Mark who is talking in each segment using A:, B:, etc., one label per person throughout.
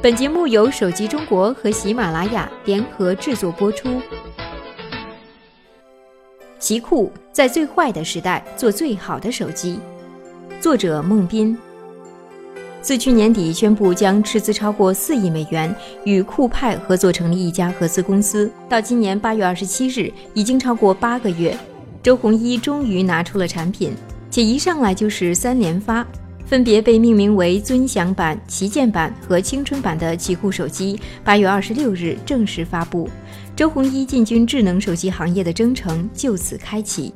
A: 本节目由手机中国和喜马拉雅联合制作播出。奇酷在最坏的时代做最好的手机，作者孟斌。自去年底宣布将斥资超过四亿美元与酷派合作成立一家合资公司，到今年八月二十七日，已经超过八个月，周鸿祎终于拿出了产品，且一上来就是三连发。分别被命名为尊享版、旗舰版和青春版的奇酷手机，八月二十六日正式发布。周鸿祎进军智能手机行业的征程就此开启。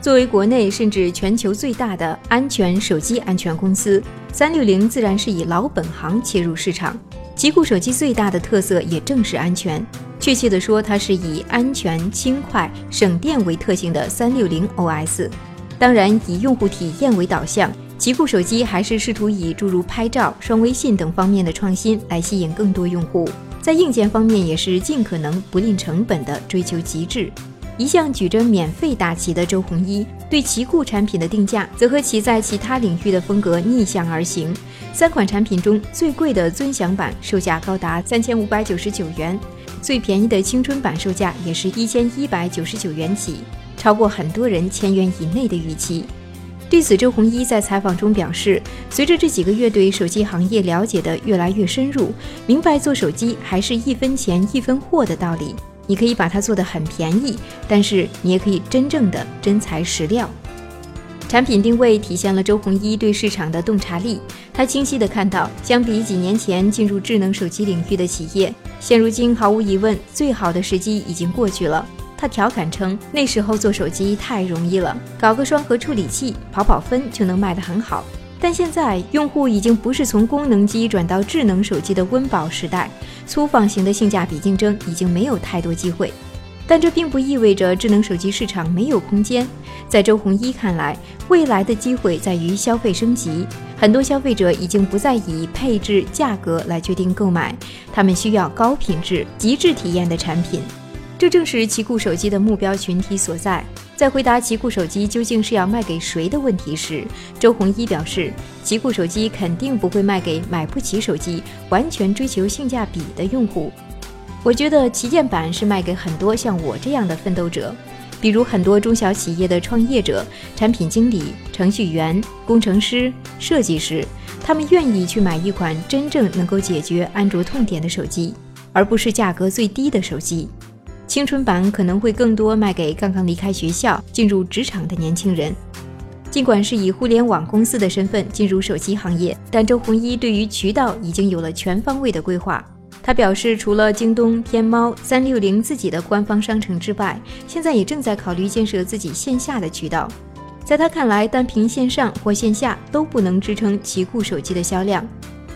A: 作为国内甚至全球最大的安全手机安全公司，三六零自然是以老本行切入市场。奇酷手机最大的特色也正是安全，确切地说，它是以安全、轻快、省电为特性的三六零 OS。当然，以用户体验为导向。奇酷手机还是试图以诸如拍照、双微信等方面的创新来吸引更多用户，在硬件方面也是尽可能不吝成本的追求极致。一向举着免费大旗的周鸿祎，对奇酷产品的定价则和其在其他领域的风格逆向而行。三款产品中最贵的尊享版售价高达三千五百九十九元，最便宜的青春版售价也是一千一百九十九元起，超过很多人千元以内的预期。对此，周鸿祎在采访中表示，随着这几个月对手机行业了解的越来越深入，明白做手机还是一分钱一分货的道理。你可以把它做得很便宜，但是你也可以真正的真材实料。产品定位体现了周鸿祎对市场的洞察力，他清晰地看到，相比几年前进入智能手机领域的企业，现如今毫无疑问，最好的时机已经过去了。他调侃称：“那时候做手机太容易了，搞个双核处理器，跑跑分就能卖得很好。但现在，用户已经不是从功能机转到智能手机的温饱时代，粗放型的性价比竞争已经没有太多机会。但这并不意味着智能手机市场没有空间。在周鸿祎看来，未来的机会在于消费升级。很多消费者已经不再以配置、价格来决定购买，他们需要高品质、极致体验的产品。”这正是奇酷手机的目标群体所在。在回答奇酷手机究竟是要卖给谁的问题时，周鸿祎表示，奇酷手机肯定不会卖给买不起手机、完全追求性价比的用户。我觉得旗舰版是卖给很多像我这样的奋斗者，比如很多中小企业的创业者、产品经理、程序员、工程师、设计师，他们愿意去买一款真正能够解决安卓痛点的手机，而不是价格最低的手机。青春版可能会更多卖给刚刚离开学校进入职场的年轻人。尽管是以互联网公司的身份进入手机行业，但周鸿祎对于渠道已经有了全方位的规划。他表示，除了京东、天猫、三六零自己的官方商城之外，现在也正在考虑建设自己线下的渠道。在他看来，单凭线上或线下都不能支撑奇酷手机的销量，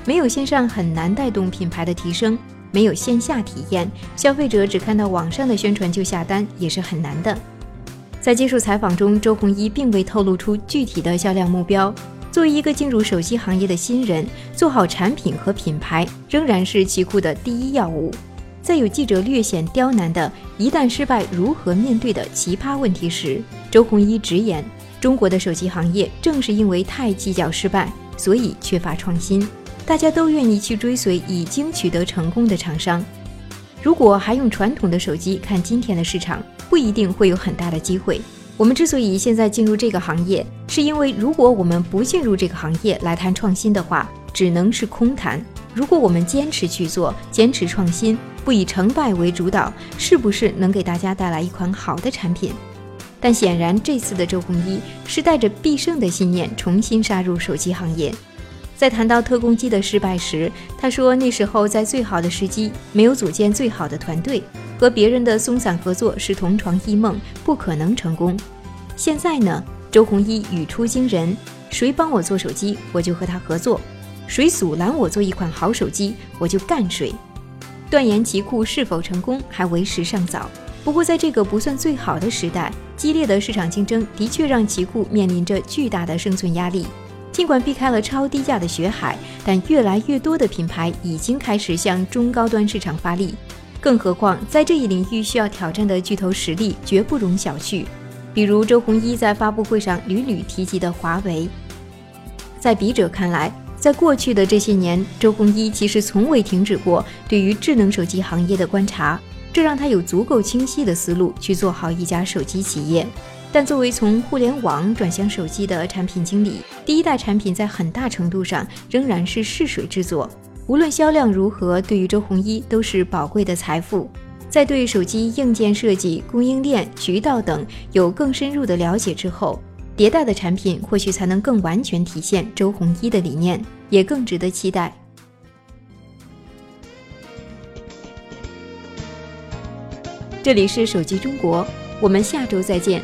A: 没有线上很难带动品牌的提升。没有线下体验，消费者只看到网上的宣传就下单也是很难的。在接受采访中，周鸿祎并未透露出具体的销量目标。作为一个进入手机行业的新人，做好产品和品牌仍然是奇酷的第一要务。在有记者略显刁难的“一旦失败如何面对”的奇葩问题时，周鸿祎直言：“中国的手机行业正是因为太计较失败，所以缺乏创新。”大家都愿意去追随已经取得成功的厂商。如果还用传统的手机看今天的市场，不一定会有很大的机会。我们之所以现在进入这个行业，是因为如果我们不进入这个行业来谈创新的话，只能是空谈。如果我们坚持去做，坚持创新，不以成败为主导，是不是能给大家带来一款好的产品？但显然，这次的周鸿祎是带着必胜的信念重新杀入手机行业。在谈到特工机的失败时，他说：“那时候在最好的时机，没有组建最好的团队，和别人的松散合作是同床异梦，不可能成功。现在呢，周鸿祎语出惊人，谁帮我做手机，我就和他合作；谁阻拦我做一款好手机，我就干谁。断言奇酷是否成功还为时尚早。不过，在这个不算最好的时代，激烈的市场竞争的确让奇酷面临着巨大的生存压力。”尽管避开了超低价的血海，但越来越多的品牌已经开始向中高端市场发力。更何况，在这一领域需要挑战的巨头实力绝不容小觑。比如周鸿祎在发布会上屡屡提及的华为。在笔者看来，在过去的这些年，周鸿祎其实从未停止过对于智能手机行业的观察，这让他有足够清晰的思路去做好一家手机企业。但作为从互联网转向手机的产品经理，第一代产品在很大程度上仍然是试水之作。无论销量如何，对于周鸿祎都是宝贵的财富。在对手机硬件设计、供应链、渠道等有更深入的了解之后，迭代的产品或许才能更完全体现周鸿祎的理念，也更值得期待。这里是手机中国，我们下周再见。